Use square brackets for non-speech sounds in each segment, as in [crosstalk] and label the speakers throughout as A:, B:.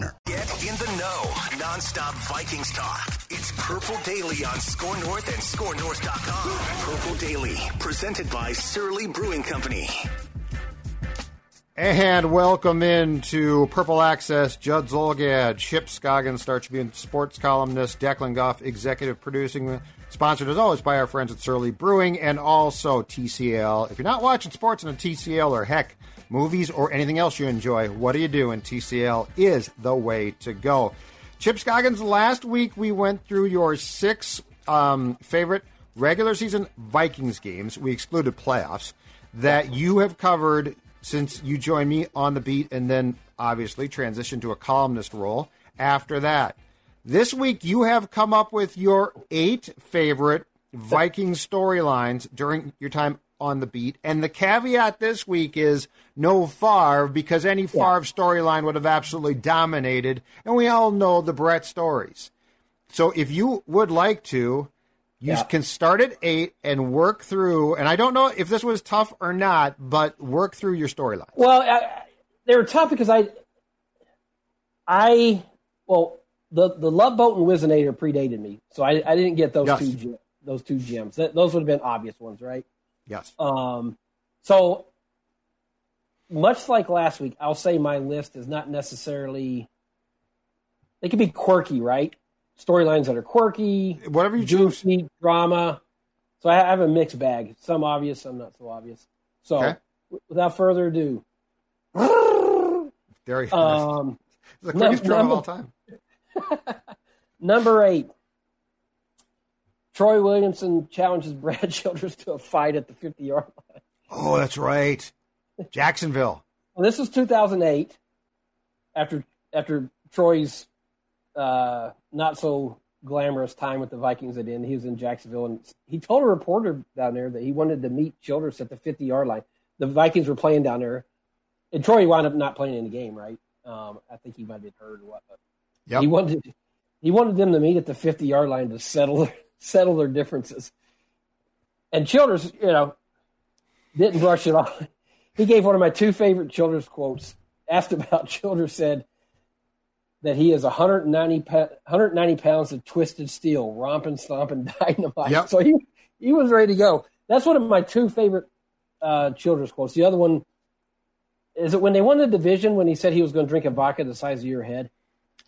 A: Get in the know. Non-stop Vikings talk. It's Purple Daily on SKOR North and SkorNorth.com. Purple Daily, presented by Surly Brewing Company.
B: And welcome into Purple Access, Judd Zulgad, Chip Scoggins, Star Tribune sports columnist, Declan Goff, executive producing, sponsored as always by our friends at Surly Brewing and also TCL. If you're not watching sports on a TCL or heck, movies or anything else you enjoy, what do you do? And TCL is the way to go. Chip Scoggins, last week we went through your six um, favorite regular season Vikings games. We excluded playoffs that you have covered since you joined me on the beat and then obviously transitioned to a columnist role after that. This week, you have come up with your eight favorite Viking storylines during your time on the beat. And the caveat this week is no Favre because any Favre storyline would have absolutely dominated. And we all know the Brett stories. So if you would like to, you
C: Yeah.
B: can start at eight and work through. And I don't know if this was tough or not, but work through your storyline.
C: Well, I, they were tough because I, I, well, the the Love Boat and Whizzinator predated me, so I, I didn't get those
B: Yes.
C: two those two gems. That, those would have been obvious ones, right?
B: Yes.
C: Um, so much like last week, I'll say my list is not necessarily. They can be quirky, right? Storylines that are quirky,
B: Whatever you choose.
C: juicy drama. So I have a mixed bag. Some obvious, some not so obvious. So
B: Okay.
C: w- without further ado,
B: There you go.
C: um, [laughs]
B: the quickest drum of all time. [laughs]
C: number eight. Troy Williamson challenges Brad [laughs] Childress to a fight at the 50 yard line.
B: Oh, that's right. Jacksonville.
C: Well, this was 2008, after after Troy's uh, not so glamorous time with the Vikings at end. He was in Jacksonville, and he told a reporter down there that he wanted to meet Childress at the 50 yard line. The Vikings were playing down there, and Troy wound up not playing in the game. Right? Um, I think he might have been hurt or what. But
B: Yep.
C: he wanted he wanted them to meet at the 50 yard line to settle settle their differences. And Childress, you know, didn't brush it off. He gave one of my two favorite Childress quotes. Asked [laughs] about Childress, said that he is 190, 190 pounds of twisted steel, romping, stomping [laughs] dynamite.
B: Yep.
C: So he, he was ready to go. That's one of my two favorite uh, Childress quotes. The other one is it when they won the division when he said he was going to drink a vodka the size of your head.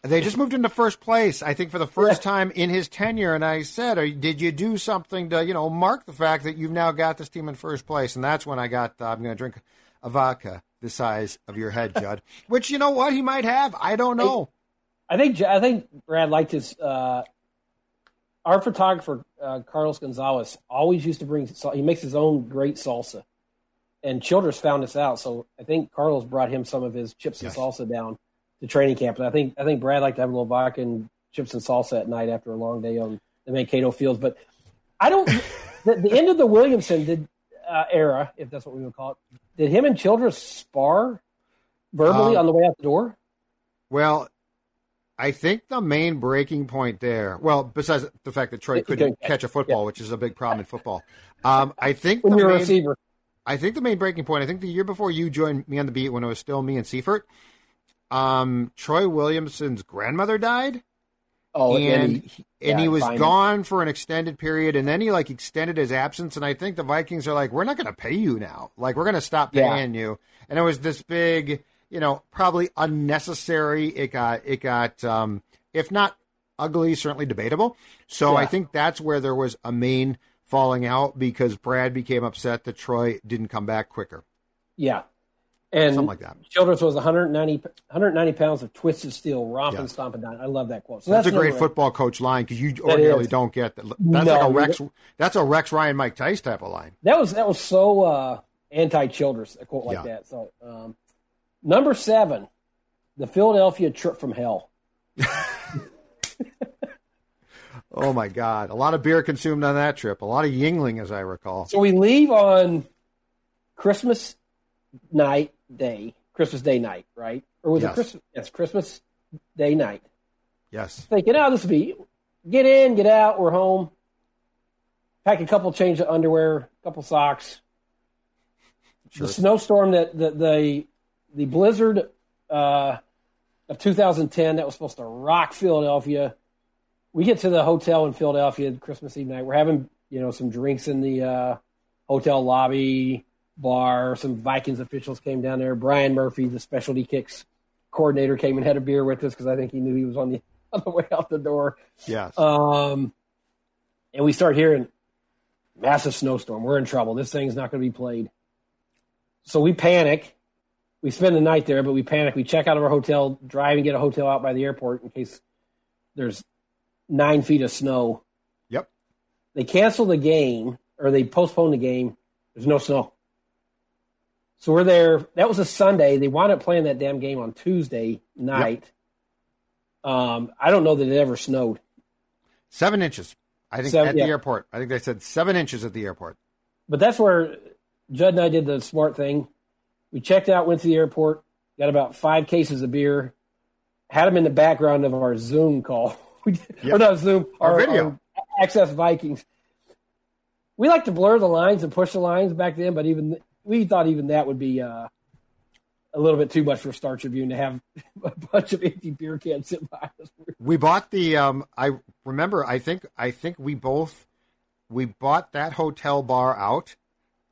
B: They just moved into first place, I think, for the first time in his tenure. And I said, "Are- "Did you do something to, you know, mark the fact that you've now got this team in first place?" And that's when I got, uh, "I'm going to drink a vodka the size of your head, [laughs] Judd." Which you know what he might have. I don't know.
C: I think I think Brad liked his. Uh, our photographer uh, Carlos Gonzalez always used to bring. He makes his own great salsa, and Childress found this out. So I think Carlos brought him some of his chips
B: Yes.
C: and salsa down to training camp. And I think I think Brad liked to have a little vodka and chips and salsa at night after a long day on the Mankato fields. But I don't. [laughs] the, the end of the Williamson did, uh, era, if that's what we would call it, did him and Childress spar verbally
B: Um,
C: on the way out the door?
B: Well, I think the main breaking point there, well, besides the fact that Troy
C: Yeah,
B: couldn't catch a football, which is a big problem in football, um, I think
C: When
B: the main,
C: receiver.
B: I think the main breaking point. I think the year before you joined me on the beat when it was still me and Seifert, um, Troy Williamson's grandmother died.
C: Oh,
B: and
C: he-
B: he, and
C: yeah,
B: he was
C: finally.
B: gone for an extended period, and then he like extended his absence. And I think the Vikings are like, we're not going to pay you now. Like we're going to stop
C: Yeah.
B: paying you. And it was this big, you know, probably unnecessary. It got it got um, if not ugly, certainly debatable. So
C: Yeah.
B: I think that's where there was a main falling out because Brad became upset that Troy didn't come back quicker.
C: Yeah. And
B: Something like that.
C: Childress was 190, 190 pounds of twisted steel, romping, stomping down. I love that quote. So
B: That's,
C: that's,
B: a great football coach line because you ordinarily
C: is.
B: don't get that. That's
C: No,
B: like a Rex. That's a Rex Ryan Mike Tice type of line.
C: That was that was so uh, anti-Childress a quote like
B: Yeah.
C: that. So um, number seven, the Philadelphia trip from hell. [laughs]
B: Oh my God! A lot of beer consumed on that trip. A lot of Yuengling, as I recall.
C: So we leave on Christmas night day, Christmas Day night, right? Or was
B: Yes.
C: it Christmas? Yes, Christmas Day night.
B: Yes.
C: Thinking, oh, this will be get in, get out, we're home. Pack a couple change of underwear, a couple socks.
B: Sure.
C: The snowstorm that the the, the blizzard uh, of 2010 that was supposed to rock Philadelphia. We get to the hotel in Philadelphia Christmas Eve night. We're having you know some drinks in the uh, hotel lobby bar. Some Vikings officials came down there. Brian Murphy, the specialty kicks coordinator, came and had a beer with us because I think he knew he was on the [laughs] on the way out the door.
B: Yes.
C: Um, and we start hearing massive snowstorm. We're in trouble. This thing's not going to be played. So we panic. We spend the night there, but we panic. We check out of our hotel, drive and get a hotel out by the airport in case there's nine feet of snow.
B: yep.
C: They cancel the game or they postpone the game. There's no snow. So we're there. That was a Sunday. They wound up playing that damn game on Tuesday night. Um, I don't know that it ever snowed.
B: Seven inches. I think
C: Seven-
B: at
C: yeah.
B: the airport. I think they said seven inches at the airport.
C: But that's where Judd and I did the smart thing. We checked out, went to the airport, got about five cases of beer, had them in the background of our Zoom call. [laughs] We did,
B: Yep.
C: Or not Zoom,
B: Our
C: our,
B: video.
C: our Access Vikings. We like to blur the lines and push the lines back then, but even we thought even that would be uh, a little bit too much for Star Tribune to have [laughs] a bunch of empty beer cans sitting by us.
B: We bought the. Um, I remember. I think. I think we both. We bought that hotel bar out,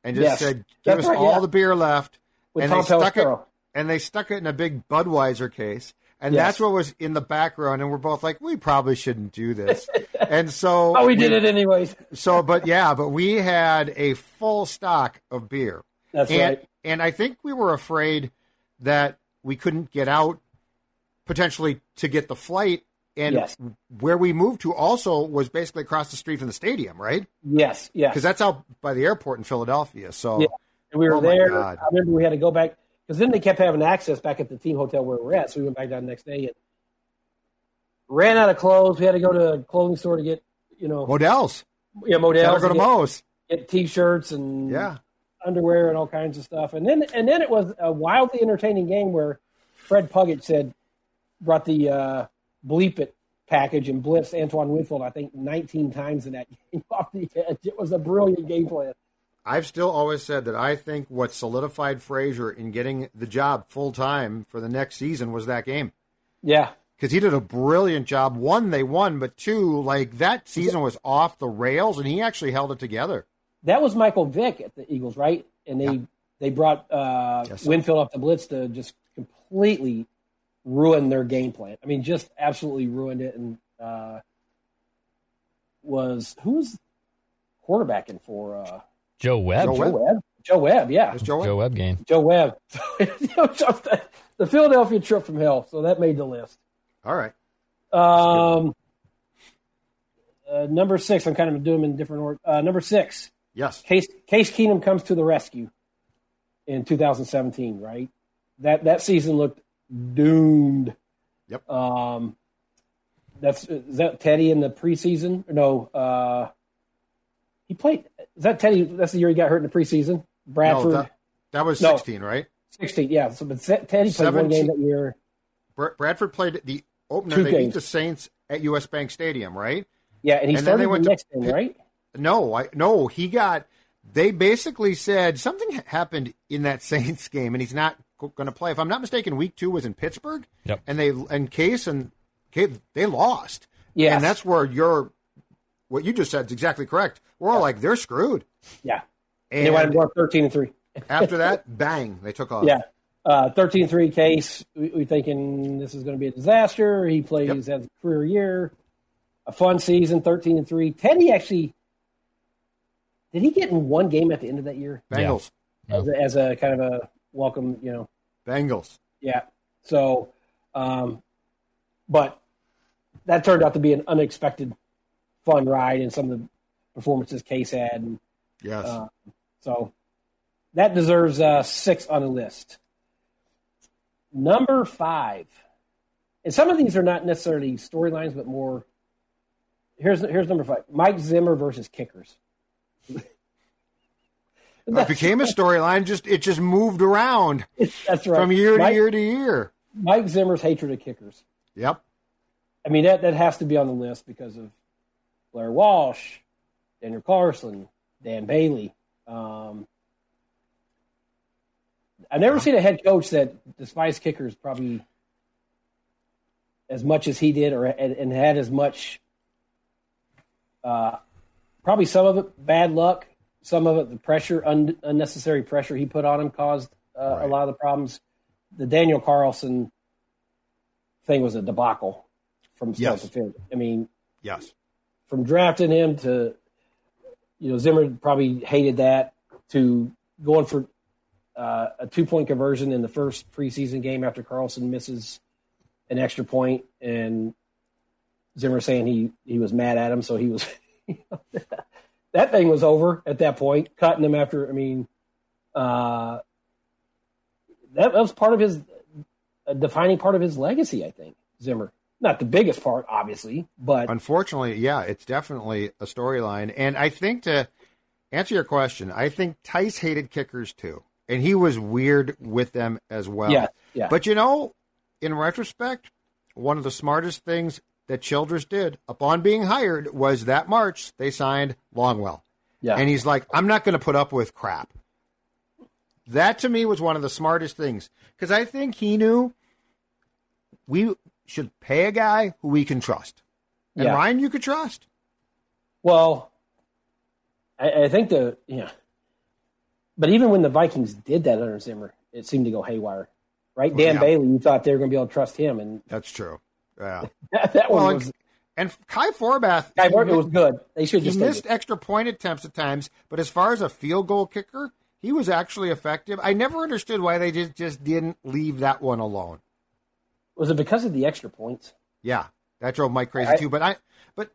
B: and just
C: Yes.
B: said, "Give
C: That's
B: us
C: right,
B: all
C: yeah.
B: the beer left."
C: With
B: and
C: Tom
B: they stuck it. And they stuck it in a big Budweiser case, and
C: Yes.
B: that's what was in the background. And we're both like, "We probably shouldn't do this." [laughs] and so
C: Oh, we did it anyways.
B: So, but yeah, but we had a full stock of beer.
C: That's
B: and,
C: right.
B: And I think we were afraid that we couldn't get out potentially to get the flight. And
C: Yes.
B: where we moved to also was basically across the street from the stadium, right?
C: Yes, yes.
B: Because that's out by the airport in Philadelphia. So,
C: Yeah. And we were
B: Oh,
C: there. I remember we had to go back because then they kept having access back at the team hotel where we were at. So we went back down the next day and ran out of clothes. We had to go to a clothing store to get, you know,
B: Modell's.
C: yeah,
B: Gotta
C: Modell's,
B: go to
C: get,
B: Moe's.
C: get t-shirts and
B: Yeah.
C: Underwear and all kinds of stuff. And then and then it was a wildly entertaining game where Fred Pagac said brought the uh, bleep it package and blitzed Antoine Winfield I think 19 times in that [laughs] game off the edge. It was a brilliant game plan.
B: I've still always said that I think what solidified Frazier in getting the job full time for the next season was that game.
C: Yeah.
B: because he did a brilliant job. One, they won, but two, like that season was off the rails, and he actually held it together.
C: That was Michael Vick at the Eagles, right? And they
B: Yeah.
C: they brought uh,
B: Yes.
C: Winfield off the blitz to just completely ruin their game plan. I mean, just absolutely ruined it. And uh, was who was quarterbacking for uh,
D: Joe Webb.
B: Joe
C: Joe
B: Webb.
C: Webb? Joe Webb, yeah,
B: That's Joe.
D: Joe Webb game.
C: Joe Webb. [laughs] the Philadelphia trip from hell. So that made the list.
B: All right.
C: Um, uh, number six. I'm kind of doing them in different order. Uh, number six.
B: Yes.
C: Case Case Keenum comes to the rescue in 2017, right? That that season looked doomed.
B: Yep.
C: Um, that's is that Teddy in the preseason? No, uh, he played. Is that Teddy? That's the year he got hurt in the preseason. Bradford,
B: No, that, that was
C: No.
B: 16, right?
C: 16. Yeah, so but Teddy played one
B: 17.
C: game that year.
B: Bradford played the opener.
C: Two
B: they
C: games.
B: beat the Saints at U.S. Bank Stadium, right?
C: Yeah, and he
B: And then
C: started
B: they
C: the
B: went to
C: next game, right?
B: No, I no. He got. They basically said something happened in that [laughs] Saints game, and he's not going to play. If I'm not mistaken, Week Two was in Pittsburgh.
D: Yep.
B: And they and Case and Case, they lost.
C: Yeah,
B: And that's where you're. What you just said is exactly correct. We're all like, they're screwed.
C: Yeah,
B: And
C: they wound up going 13 and three.
B: after [laughs] that, bang, they took off.
C: Yeah. Uh, 13-3 case. We, we thinking this is going to be a disaster. He plays has a career year, a fun season. Thirteen and three. Teddy actually did he get in one game at the end of that year
B: Bengals.
C: as, a, as a kind of a welcome, you know?
B: Bengals.
C: Yeah. So, um, but that turned out to be an unexpected fun ride and some of the performances Case had. And,
B: Yes.
C: uh, so that deserves uh, six on the list. Number five, and some of these are not necessarily storylines, but more. Here's here's number five: Mike Zimmer versus kickers.
B: It became a storyline. Just it just moved around [laughs]
C: That's right.
B: from year to year to year.
C: Mike Zimmer's hatred of kickers.
B: Yep.
C: I mean that that has to be on the list because of Blair Walsh, Daniel Carlson, Dan Bailey. Um, I've never seen a head coach that despised kickers probably as much as he did, or and, and had as much. Uh, probably some of it bad luck, some of it the pressure, un, unnecessary pressure he put on him caused uh, a lot of the problems. The Daniel Carlson thing was a debacle from start
B: Yes.
C: to finish. I mean,
B: Yes.
C: from drafting him to, you know, Zimmer probably hated that to going for uh, a two point conversion in the first preseason game after Carlson misses an extra point, and Zimmer saying he he was mad at him, so he was [laughs] [laughs] that thing was over at that point, cutting him after. I mean, uh, that, was part of his a defining part of his legacy. I think Zimmer, not the biggest part, obviously, but
B: Unfortunately, yeah, it's definitely a storyline. And I think to answer your question, I think Tice hated kickers too. And he was weird with them as well.
C: Yeah, yeah.
B: But you know, in retrospect, one of the smartest things that Childress did upon being hired was that March they signed Longwell.
C: yeah,
B: And he's like, I'm not going to put up with crap. That to me was one of the smartest things because I think he knew we should pay a guy who we can trust. And
C: Yeah.
B: Ryan, you could trust.
C: Well, I, I think the yeah, but even when the Vikings did that under Zimmer, it seemed to go haywire, right? Oh, Dan
B: yeah.
C: Bailey, you thought they were going to be able to trust him, and
B: That's true. Yeah. [laughs]
C: that, that
B: well,
C: one
B: and,
C: was.
B: and Kai Forbath,
C: I
B: he
C: thought it was good. They should
B: he
C: just
B: missed
C: it.
B: extra point attempts at times, but as far as a field goal kicker, he was actually effective. I never understood why they just, just didn't leave that one alone.
C: Was it because of the extra points?
B: Yeah, that drove Mike crazy
C: I-
B: too. But I, but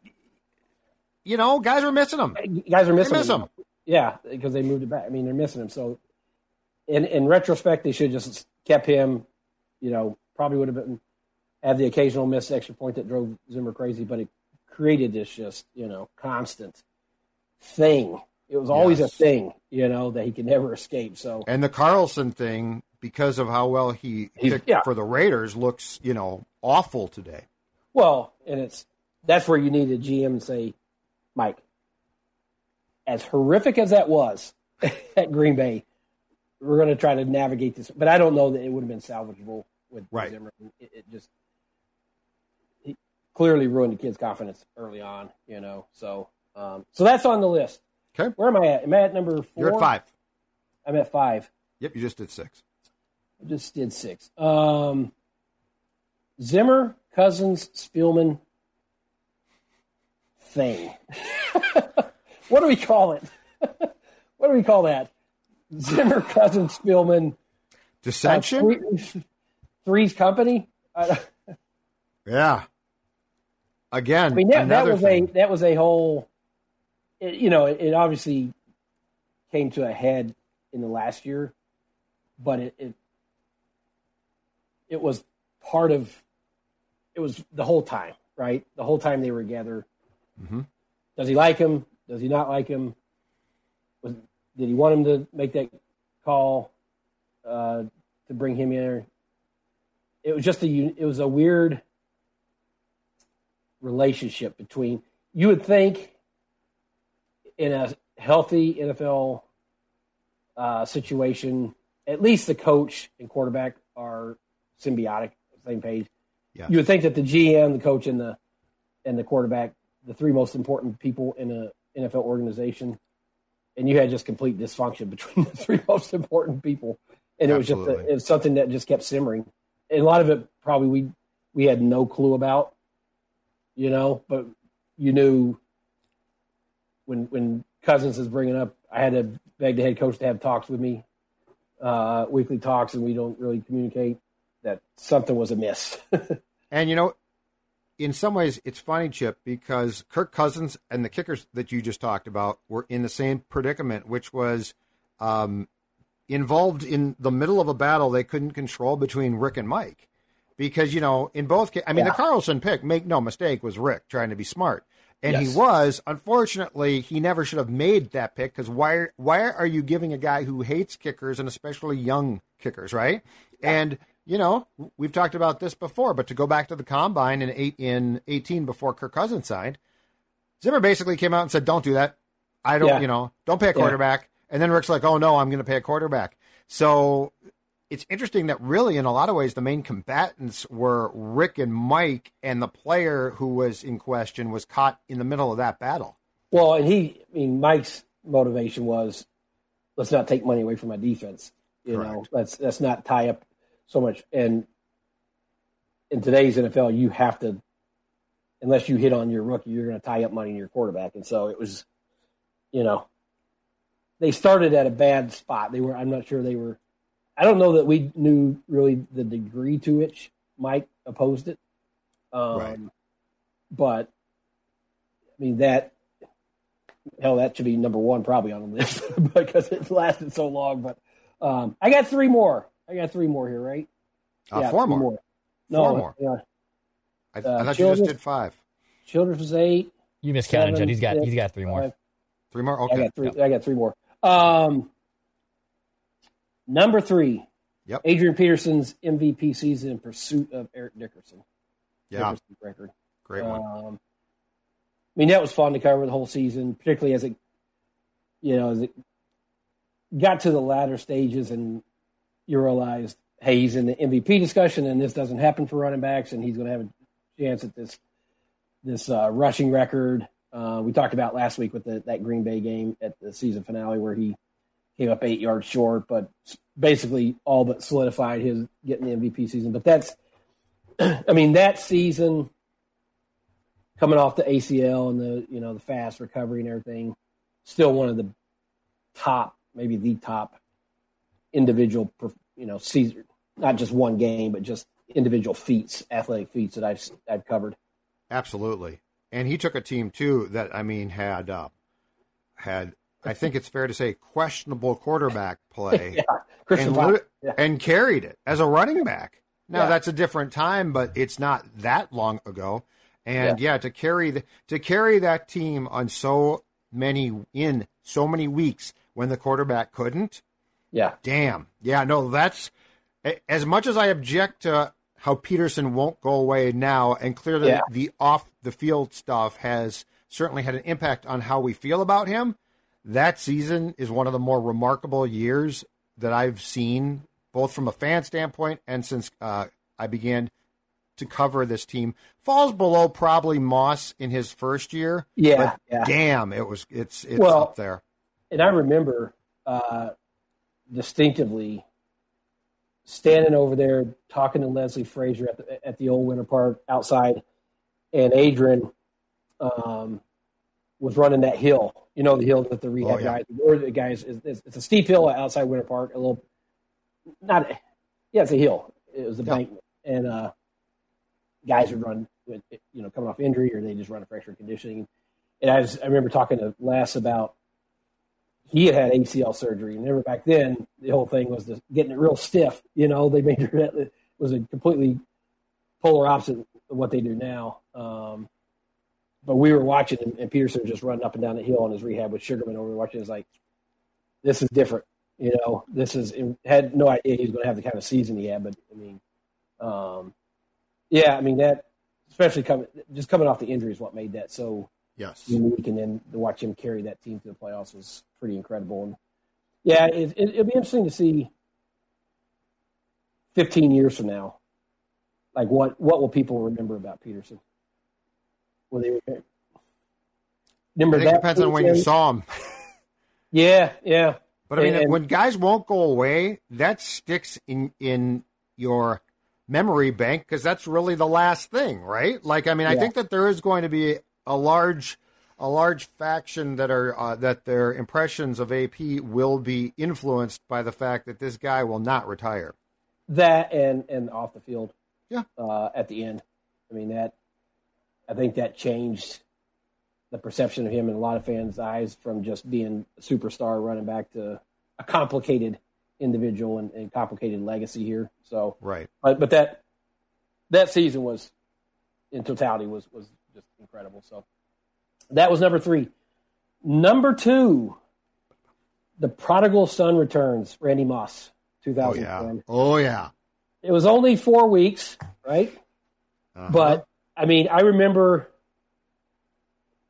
B: you know, guys are missing them.
C: Guys are missing
B: miss
C: him. Yeah, because they moved it back. I mean, they're missing him. So, in in retrospect, they should have just kept him. You know, probably would have been have the occasional missed extra point that drove Zimmer crazy, but it created this just you know constant thing. It was always
B: Yes.
C: a thing, you know, that he could never escape. So,
B: And the Carlson thing, because of how well he
C: yeah.
B: for the Raiders, looks you know awful today.
C: well, and it's that's where you need a GM and say, Mike, as horrific as that was [laughs] at Green Bay, we're going to try to navigate this. But I don't know that it would have been salvageable with
B: Right.
C: Zimmer. It, it just clearly ruined the kid's confidence early on, you know. So, um, so that's on the list.
B: Okay,
C: Where am I at? Am I at number 4
B: you're at five.
C: I'm at five.
B: Yep, you just did six.
C: I just did six. Um, Zimmer, Cousins, Spielman thing. [laughs] what do we call it? [laughs] what do we call that? Zimmer, Cousins, Spielman. uh,
B: Dissension.
C: three- [laughs] three's company.
B: Yeah. Again,
C: I mean, that, that was
B: thing.
C: a that was a whole. It, you know, it, it obviously came to a head in the last year, but it, it it was part of. It was the whole time, right? The whole time they were together.
B: Mm-hmm.
C: Does he like him? Does he not like him? Was did he want him to make that call uh, to bring him in? It was just a it was a weird relationship between you would think in a healthy NFL uh, situation, at least the coach and quarterback are symbiotic, same page.
B: Yes.
C: You would think that the GM, the coach, and the and the quarterback, the three most important people in a NFL organization, and you had just complete dysfunction between the three most important people and it was just a, it was something that just kept simmering. And a lot of it probably we we had no clue about, you know, but you knew when when Cousins is bringing up, I had to beg the head coach to have talks with me, uh, weekly talks, and we don't really communicate. That something was amiss. [laughs]
B: And you know, in some ways, it's funny, Chip, because Kirk Cousins and the kickers that you just talked about were in the same predicament, which was um, involved in the middle of a battle they couldn't control between Rick and Mike. Because you know, in both, I mean,
C: Yeah.
B: the Carlson pick, make no mistake, was Rick trying to be smart, and
C: Yes.
B: he was. Unfortunately, he never should have made that pick. Because why? Why are you giving a guy who hates kickers and especially young kickers, right? And you know, we've talked about this before, but to go back to the combine in eight in eighteen before Kirk Cousins signed, Zimmer basically came out and said, "Don't do that. I don't,
C: Yeah.
B: you know, don't pay a
C: Yeah.
B: quarterback." And then Rick's like, "Oh no, I'm going to pay a quarterback." So it's interesting that really, in a lot of ways, the main combatants were Rick and Mike, and the player who was in question was caught in the middle of that battle.
C: Well, and he, I mean, Mike's motivation was, let's not take money away from my defense. You know, let's let's not tie up so much. And in today's NFL, you have to, unless you hit on your rookie, you're going to tie up money in your quarterback. And so it was, you know, they started at a bad spot. They were, I'm not sure they were. I don't know that we knew really the degree to which Mike opposed it. Um,
B: Right.
C: But I mean that hell that should be number one probably on the list [laughs] because it lasted so long. But um, I got three more. I got three more here, right?
B: Uh, four
C: three
B: more.
C: No,
B: Four more.
C: Yeah,
B: I, I
C: Uh,
B: thought you just did five.
C: Childress was eight.
D: You miscounted,
C: Seven,
D: Judd. He's got
C: six,
D: he's got three more.
C: five.
B: Three more.
C: I
B: Okay.
C: got three. I got three more. Um, number three.
B: Yep.
C: Adrian Peterson's MVP season in pursuit of Eric Dickerson.
B: Yeah.
C: Dickerson's record.
B: Great one.
C: Um, I mean, that was fun to cover the whole season, particularly as it, you know, as it got to the latter stages and you realized, hey, he's in the MVP discussion, and this doesn't happen for running backs, and he's going to have a chance at this this uh, rushing record. Uh, we talked about last week with the, that Green Bay game at the season finale where he came up eight yards short, but basically all but solidified his getting the MVP season. But that's, [clears throat] I mean, that season coming off the ACL and the you know the fast recovery and everything, still one of the top, maybe the top individual, you know, season, not just one game, but just individual feats, athletic feats that I've I've covered.
B: Absolutely. And he took a team too that I mean had uh, had I think it's fair to say questionable quarterback [laughs] play
C: Yeah,
B: and,
C: yeah.
B: and carried it as a running back. Now
C: Yeah.
B: that's a different time, but it's not that long ago. And yeah, to carry the, to carry that team on so many in so many weeks when the quarterback couldn't,
C: yeah,
B: Damn. Yeah, no, that's as much as I object to how Peterson won't go away now, and clearly the off the field stuff has certainly had an impact on how we feel about him. That season is one of the more remarkable years that I've seen, both from a fan standpoint and since uh, I began to cover this team. Falls below probably Moss in his first year.
C: Yeah,
B: but
C: yeah.
B: damn, it was it's it's
C: Well,
B: up there.
C: and I remember uh, distinctively standing over there talking to Leslie Frazier at the, at the old Winter Park outside, and Adrian um, was running that hill. You know the hill that the rehab
B: Oh, yeah.
C: guys, or the guys, is, is, it's a steep hill outside Winter Park. A little, not, yeah, it's a hill. It was a
B: Yeah.
C: bank, and uh, guys would run with you know coming off injury, or they just run a fracture conditioning. And I, was, I remember talking to Les about he had had ACL surgery, and remember back then the whole thing was just getting it real stiff. You know, they made it, [laughs] it was a completely polar opposite of what they do now. Um, but we were watching, and, and Peterson just running up and down the hill on his rehab with Sugarman over watching. It's like this is different. You know, this is had no idea he was going to have the kind of season he had, but I mean, um, yeah, I mean that especially coming just coming off the injury is what made that so
B: Yes.
C: unique, and then to watch him carry that team to the playoffs was pretty incredible. And yeah, it, it, it'll be interesting to see 15 years from now, like what what will people remember about Peterson? Will they remember?
B: I think it
C: that
B: depends on when you saw him. [laughs]
C: Yeah, yeah,
B: But I mean,
C: And-
B: when guys won't go away, that sticks in in your memory bank because that's really the last thing, right? Like, I mean, I think that there is going to be a large a large faction that are uh, that their impressions of AP will be influenced by the fact that this guy will not retire.
C: that and and off the field.
B: Yeah.
C: Uh, at the end, I mean that. I think that changed the perception of him in a lot of fans' eyes from just being a superstar running back to a complicated individual and, and complicated legacy here. So,
B: Right.
C: but but that that season was in totality was was just incredible. So that was number three. Number two, the prodigal son returns. Randy Moss, two
B: Oh
C: thousand
B: yeah. Oh yeah.
C: It was only four weeks, right?
B: Uh-huh.
C: But I mean, I remember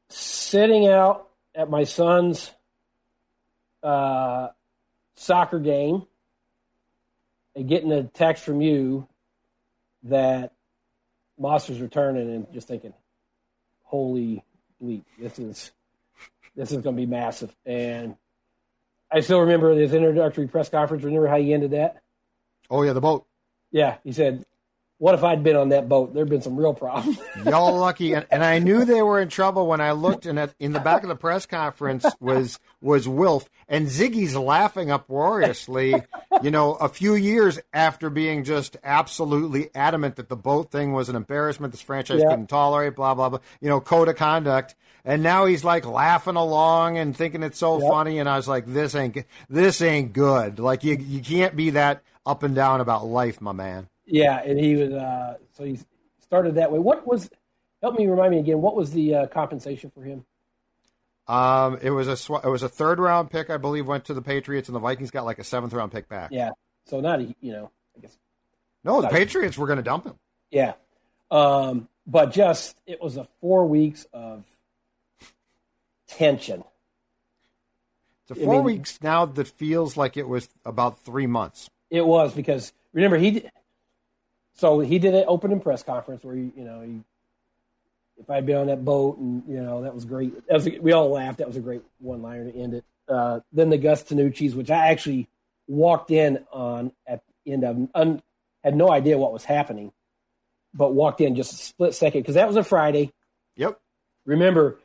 C: sitting out at my son's uh, soccer game and getting a text from you that Moss was returning, and just thinking, "Holy bleep, this is this is going to be massive." And I still remember his introductory press conference. Remember how he ended that?
B: oh yeah, the boat.
C: Yeah, he said, "What if I'd been on that boat? There'd been some real problems." [laughs]
B: Y'all lucky, and, and I knew they were in trouble when I looked, and at, in the back of the press conference was was Wilf, and Zygi's laughing uproariously. You know, a few years after being just absolutely adamant that the boat thing was an embarrassment, this franchise
C: Yeah.
B: couldn't tolerate, blah blah blah. You know, code of conduct, and now he's like laughing along and thinking it's so
C: Yep.
B: funny, and I was like, this ain't this ain't good. Like you you can't be that up and down about life, my man.
C: Yeah, and he was uh, so he started that way. What was? Help me remind me again. What was the uh, compensation for him?
B: Um, it was a sw- it was a third round pick, I believe, went to the Patriots, and the Vikings got like a seventh round pick back.
C: Yeah, so not a, you know, I guess
B: No, the Patriots were going to dump him.
C: yeah, um, but just it was a four weeks of tension.
B: It's
C: I
B: four
C: mean-
B: weeks now that feels like it was about three months.
C: It was because remember he so he did an opening press conference where he, you know he if I'd been on that boat and you know that was great. That was we all laughed. That was a great one liner to end it. Uh, then the Gus Tinucci's, which I actually walked in on at the end of un, had no idea what was happening, but walked in just a split second because that was a Friday.
B: Yep.
C: Remember,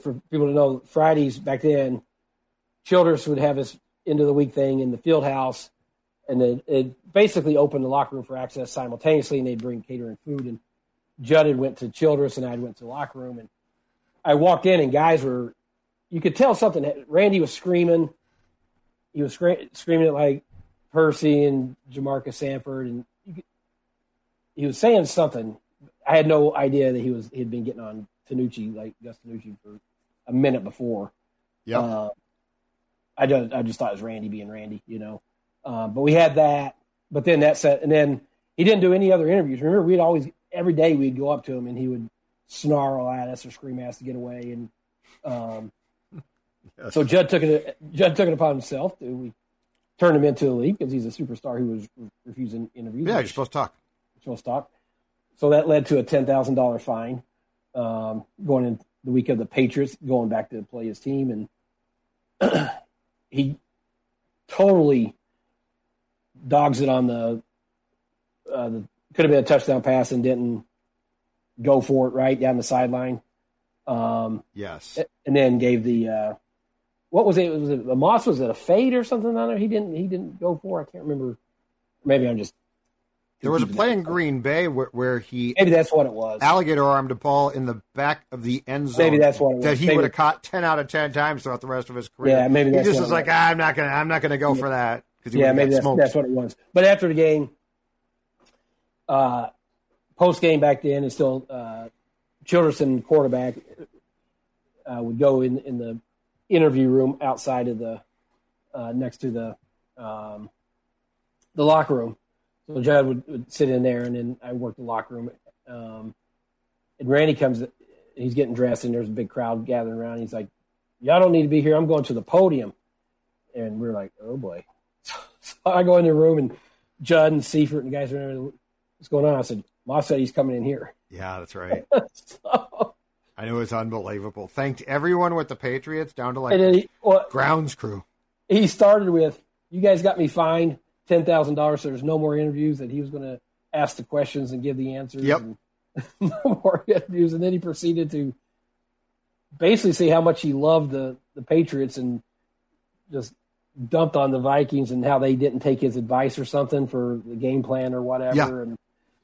C: for people to know, Fridays back then, Childress would have his end of the week thing in the field house, and then it basically opened the locker room for access simultaneously, and they'd bring catering food. And Judd had went to Childress, and I went to the locker room, and I walked in, and guys were, you could tell something. Randy was screaming. He was scre- screaming at like Percy and Jamarca Sanford, and you could, he was saying something. I had no idea that he was he had been getting on Tinucci like Gus Tinucci for a minute before.
B: Yeah,
C: Uh, I just I just thought it was Randy being Randy, you know. Uh, but we had that. But then that set, and then he didn't do any other interviews. Remember, we'd always every day we'd go up to him and he would snarl at us or scream at us to get away. And um, so Judd took it. Judd took it upon himself. To, we turned him into the league because he's a superstar who was refusing interviews.
B: Yeah, you're supposed to talk.
C: You're supposed to talk. So that led to a ten thousand dollar fine um, going in the week of the Patriots going back to play his team, and [clears throat] he totally dogs it on the, uh, the could have been a touchdown pass and didn't go for it right down the sideline, um,
B: Yes.
C: and then gave the uh, what was it? Was it the Moss? Was it a fade or something on there? He didn't. He didn't go for. I can't remember. Maybe I'm just.
B: There was a play in Green Bay where, where he
C: Maybe that's what it was.
B: alligator armed a ball in the back of the end zone.
C: Maybe that's what it was.
B: That he
C: Maybe-
B: would have caught ten out of ten times throughout the rest of his career.
C: Yeah, maybe
B: he just was like,
C: was.
B: ah, I'm not gonna, I'm not gonna go for that
C: yeah, maybe that's,
B: smoked.
C: that's what it was. But after the game, uh, post game back then, and still uh, Childerson quarterback uh, would go in in the interview room outside of the uh, next to the um, the locker room. So Judd would, would sit in there, and then I worked the locker room. Um, and Randy comes, he's getting dressed, and there's a big crowd gathering around. He's like, "Y'all don't need to be here. I'm going to the podium." And we're like, "Oh boy." I go in the room and Judd and Seifert and guys are in there, what's going on? I said, Moss said he's coming in here.
B: Yeah, that's [laughs] right.
C: so,
B: I know it's unbelievable. Thanked everyone with the Patriots down to like
C: he, well,
B: grounds crew.
C: he he started with, "You guys got me fined ten thousand dollars, so there's no more interviews." That he was going to ask the questions and give the answers.
B: Yep.
C: And [laughs] no more interviews, and then he proceeded to basically say how much he loved the the Patriots and just dumped on the Vikings and how they didn't take his advice or something for the game plan or whatever.
B: Yeah.
C: And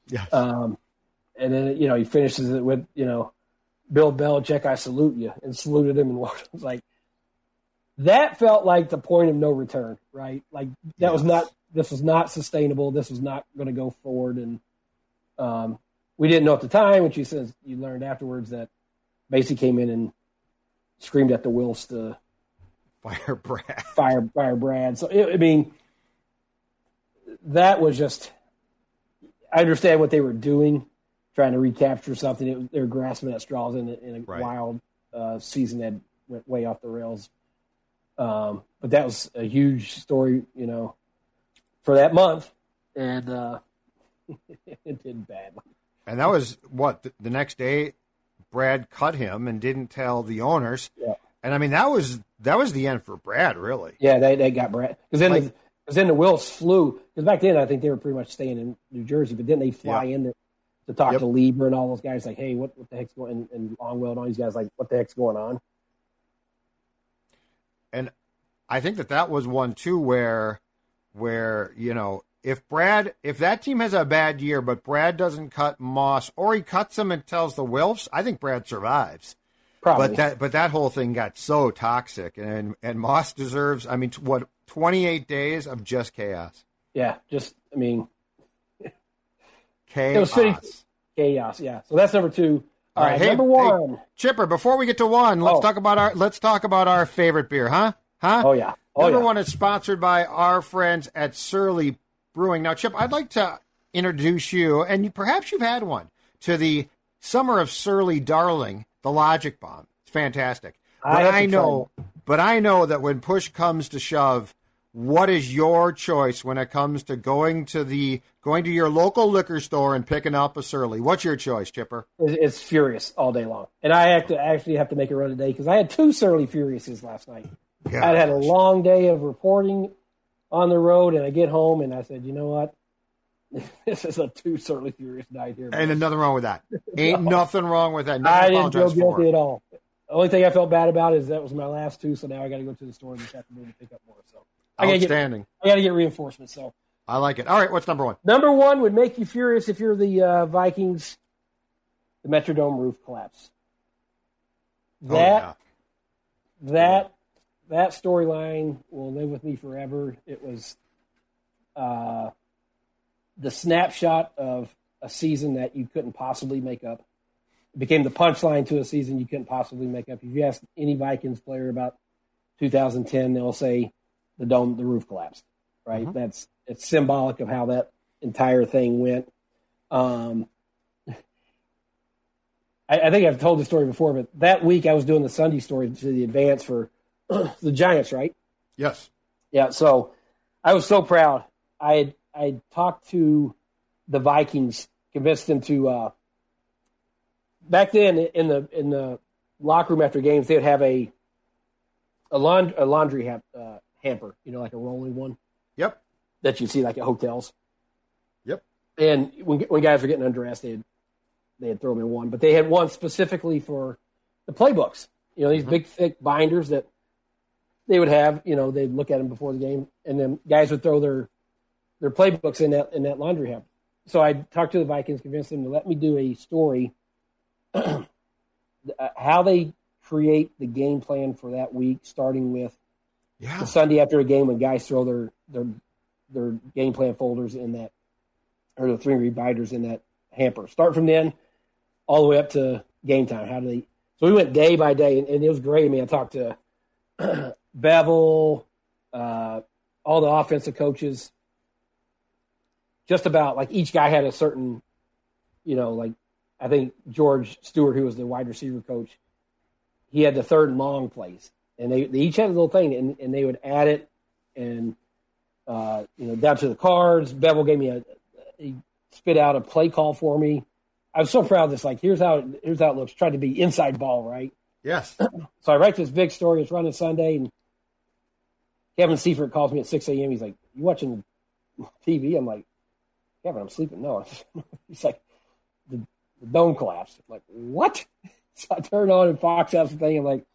B: Yes.
C: um, and then you know he finishes it with you know, Bill Belichick, I salute you, and saluted him and [laughs] walked. It was like that felt like the point of no return, right? Like that was not. This was not sustainable. This was not going to go forward, and um, we didn't know at the time. Which he says you learned afterwards that basically came in and screamed at the Wilfs to
B: Fire [laughs] Brad.
C: fire fire Brad. So it, I mean, that was just. I understand what they were doing, trying to recapture something. It, they were grasping at straws in a, in a
B: Right.
C: wild uh, season that went way off the rails. Um, but that was a huge story, you know, for that month, and uh, [laughs] it did bad.
B: And that was what the, the next day. Brad cut him and didn't tell the owners.
C: Yeah.
B: And I mean that was that was the end for Brad, really.
C: Yeah, they, they got Brad because then
B: Like-
C: the, cause then the Wilfs flew because back then I think they were pretty much staying in New Jersey, but then they fly
B: Yeah.
C: in there to talk
B: Yep.
C: to Leber and all those guys. Like, hey, what, what the heck's going? And, and Longwell and all these guys like, what the heck's going on?
B: And I think that that was one too where where you know if Brad if that team has a bad year but Brad doesn't cut Moss or he cuts him and tells the Wilfs, I think Brad survives.
C: Probably.
B: But that but that whole thing got so toxic and and Moss deserves I mean t- what 28 days of just chaos.
C: yeah, just I mean
B: Chaos.
C: chaos. Yeah, so that's number two.
B: All right,
C: Uh,
B: hey,
C: number
B: hey,
C: one.
B: Chipper, before we get to one, let's
C: Oh.
B: talk about our let's talk about our favorite beer, huh? Huh?
C: Oh yeah. Oh
B: Number
C: yeah.
B: one is sponsored by our friends at Surly Brewing. Now, Chip, I'd like to introduce you, and you, perhaps you've had one, to the Summer of Surly Darling, the Logic Bomb. It's fantastic.
C: Ah,
B: but
C: have to
B: I,
C: try
B: know, but I know that when push comes to shove, what is your choice when it comes to going to the going to your local liquor store and picking up a Surly? What's your choice, Chipper?
C: It's, furious all day long, and I have to actually have to make a run today because I had two surly furiouses last night. I'd had a long day of reporting on the road, and I get home and I said, you know what? [laughs] this is a too certainly furious night here.
B: and nothing wrong with that. [laughs] Ain't nothing wrong with that. Nothing
C: I didn't feel
B: for.
C: guilty at all. The only thing I felt bad about is that was my last two, so now I got to go to the store this afternoon to pick up more. So I got to get
B: Outstanding.
C: I got to get reinforcements. So
B: I like it. All right, what's number one?
C: number one would make you furious if you're the uh, Vikings. The Metrodome roof collapse.
B: Oh,
C: That that that storyline will live with me forever. It was uh, the snapshot of a season that you couldn't possibly make up. It became the punchline to a season you couldn't possibly make up. If you ask any Vikings player about 2010, they'll say the dome, the roof collapsed. Right? That's it's symbolic of how that entire thing went. Um, I, I think I've told the story before, but that week I was doing the Sunday story to the advance for [clears throat] the Giants, right?
B: Yes.
C: Yeah. So I was so proud. I had, I talked to the Vikings, convinced them to. Uh, back then, in the in the locker room after games, they would have a a, laund- a laundry ha- uh, hamper, you know, like a rolling one
B: Yep.
C: that you see like at hotels.
B: Yep.
C: And when when guys were getting undressed, they'd they'd throw them in one, but they had one specifically for the playbooks. You know, these big thick binders that they would have. You know, they'd look at them before the game, and then guys would throw their their playbooks in that in that laundry hamper. So I talked to the Vikings, convinced them to let me do a story, [clears throat] uh, how they create the game plan for that week, starting with
B: Yeah.
C: the Sunday after a game when guys throw their their their game plan folders in that or the three rebinders in that hamper. Start from then all the way up to game time. How do they? So we went day by day, and, and it was great. I mean, I talked to [clears throat] Bevell, uh, all the offensive coaches, just about like each guy had a certain, you know, like I think George Stewart, who was the wide receiver coach, he had the third and long plays, and they, they each had a little thing, and, and they would add it, and uh, you know, down to the cards. Bevell gave me a, he spit out a play call for me. I was so proud of this. Like, here's how it, here's how it looks. Tried to be inside ball, right?
B: Yes. [clears throat]
C: So I write this big story. It's running Sunday, and Kevin Seifert calls me at 6 a.m. He's like, "You watching TV?" I'm like, "Kevin, I'm sleeping." No, [laughs] he's like, "The, the dome collapsed." I'm like, "What?" [laughs] So I turn on and Fox has the thing. I'm like,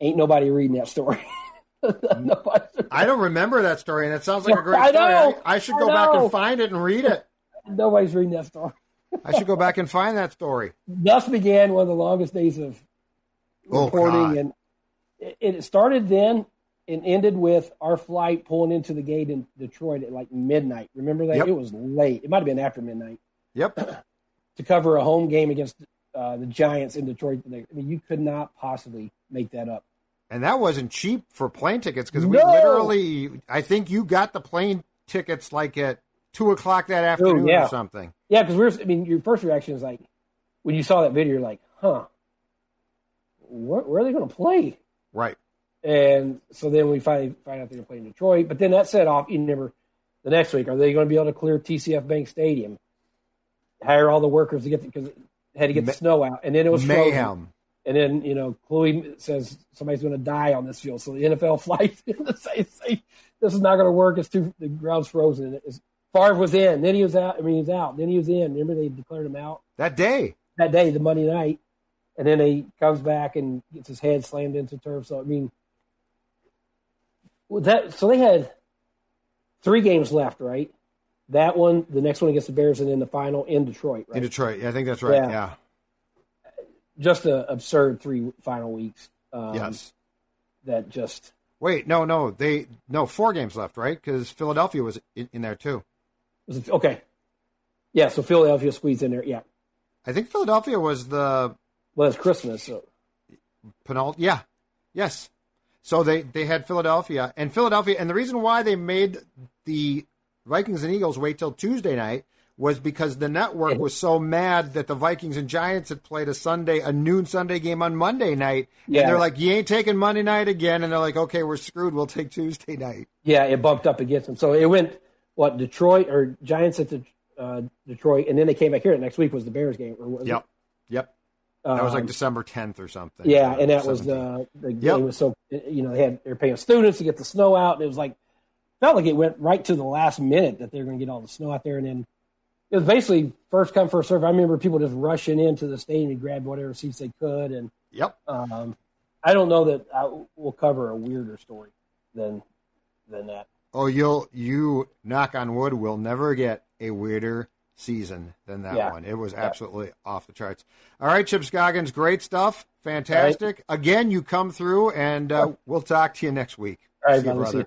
C: "Ain't nobody reading that story." [laughs]
B: I don't remember that story, and it sounds like a great
C: I
B: story. I, I should
C: I
B: go back and find it and read it.
C: Nobody's reading that story.
B: I should go back and find that story.
C: Thus began one of the longest days of
B: Oh,
C: reporting,
B: God.
C: and it, it started then and ended with our flight pulling into the gate in Detroit at like midnight. Remember that?
B: Yep.
C: It was late. It might have been after midnight
B: Yep. [clears throat]
C: to cover a home game against uh, the Giants in Detroit. I mean, you could not possibly make that up.
B: And that wasn't cheap for plane tickets because we
C: No.
B: literally, I think you got the plane tickets like at two o'clock that afternoon
C: yeah.
B: or something.
C: Yeah, because we're. I mean, your first reaction is like when you saw that video, you're like, "Huh, where, where are they going to play?"
B: Right.
C: And so then we finally find out they're going to play in Detroit. But then that set off. You never. The next week, are they going to be able to clear TCF Bank Stadium? Hire all the workers to get because had to get the snow out, and then it was frozen.
B: Mayhem.
C: And then you know, Kluwe says somebody's going to die on this field. So the NFL [laughs] flight say, say this is not going to work. It's too the ground's frozen. It's, Favre was in, then he was out. I mean, he was out. Then he was in. Remember they declared him out
B: That day.
C: that day, the Monday night, and then he comes back and gets his head slammed into turf. So I mean, that so they had three games left, right? That one, the next one against the Bears, and then the final in Detroit, right?
B: In Detroit. Yeah, I think that's right.
C: Yeah.
B: Yeah.
C: Just an absurd three final weeks. Um,
B: Yes.
C: that just
B: Wait, no, no. They no four games left, right? Because Philadelphia was in, in there too.
C: was okay. Yeah, so Philadelphia squeezed in there. Yeah,
B: I think Philadelphia was the
C: well, it's Christmas, so
B: penult. Yeah, yes. So they they had Philadelphia and Philadelphia, and the reason why they made the Vikings and Eagles wait till Tuesday night was because the network was so mad that the Vikings and Giants had played a Sunday, a noon Sunday game on Monday night,
C: Yeah.
B: and they're like, "You ain't taking Monday night again," and they're like, "Okay, we're screwed. We'll take Tuesday night."
C: yeah, it bumped up against them. So it went what Detroit or Giants at the, uh, Detroit, and then they came back here. The next week was the Bears game. Or was?
B: Yep, yep. That was like
C: Um,
B: December tenth or something.
C: Yeah,
B: or
C: and that was
B: 17th.
C: uh, the game
B: Yep.
C: was so you know they had they were paying students to get the snow out, and it was like felt like it went right to the last minute that they were going to get all the snow out there, and then it was basically first come first serve. I remember people just rushing into the stadium to grab whatever seats they could, and
B: Yep.
C: um, I don't know that I will cover a weirder story than than that.
B: Oh, you'll you knock on wood will never get a weirder season than that
C: Yeah.
B: one. It was absolutely off the charts. All right, Chip Scoggins, great stuff, fantastic. Again, you come through, and uh, we'll talk to you next week.
C: All right,
B: See you,
C: brother. See you.